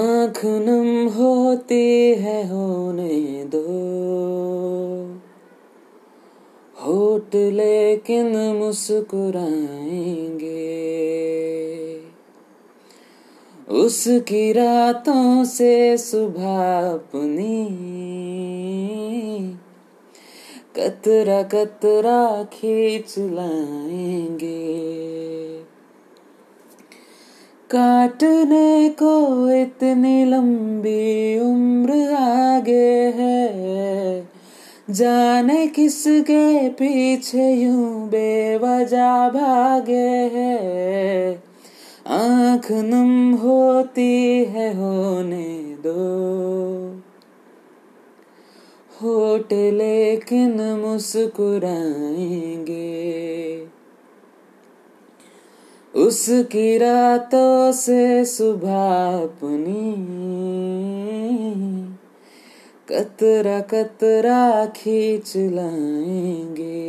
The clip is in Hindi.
आँख नम होती है होने दो। होट लेकिन मुस्कुराएँगे। उसकी रातों से सुबह अपनी कतरा कतरा खींच लाएँगे। काटने को इतनी लंबी उम्र आगे है। जाने किसके पीछे यूँ बेवजह भागे है। आँख नम होती है होने दो। होट लेकिन मुस्कुराएँगे। उसकी रातों से सुबह अपनी कतरा कतरा खींच लाएँगे।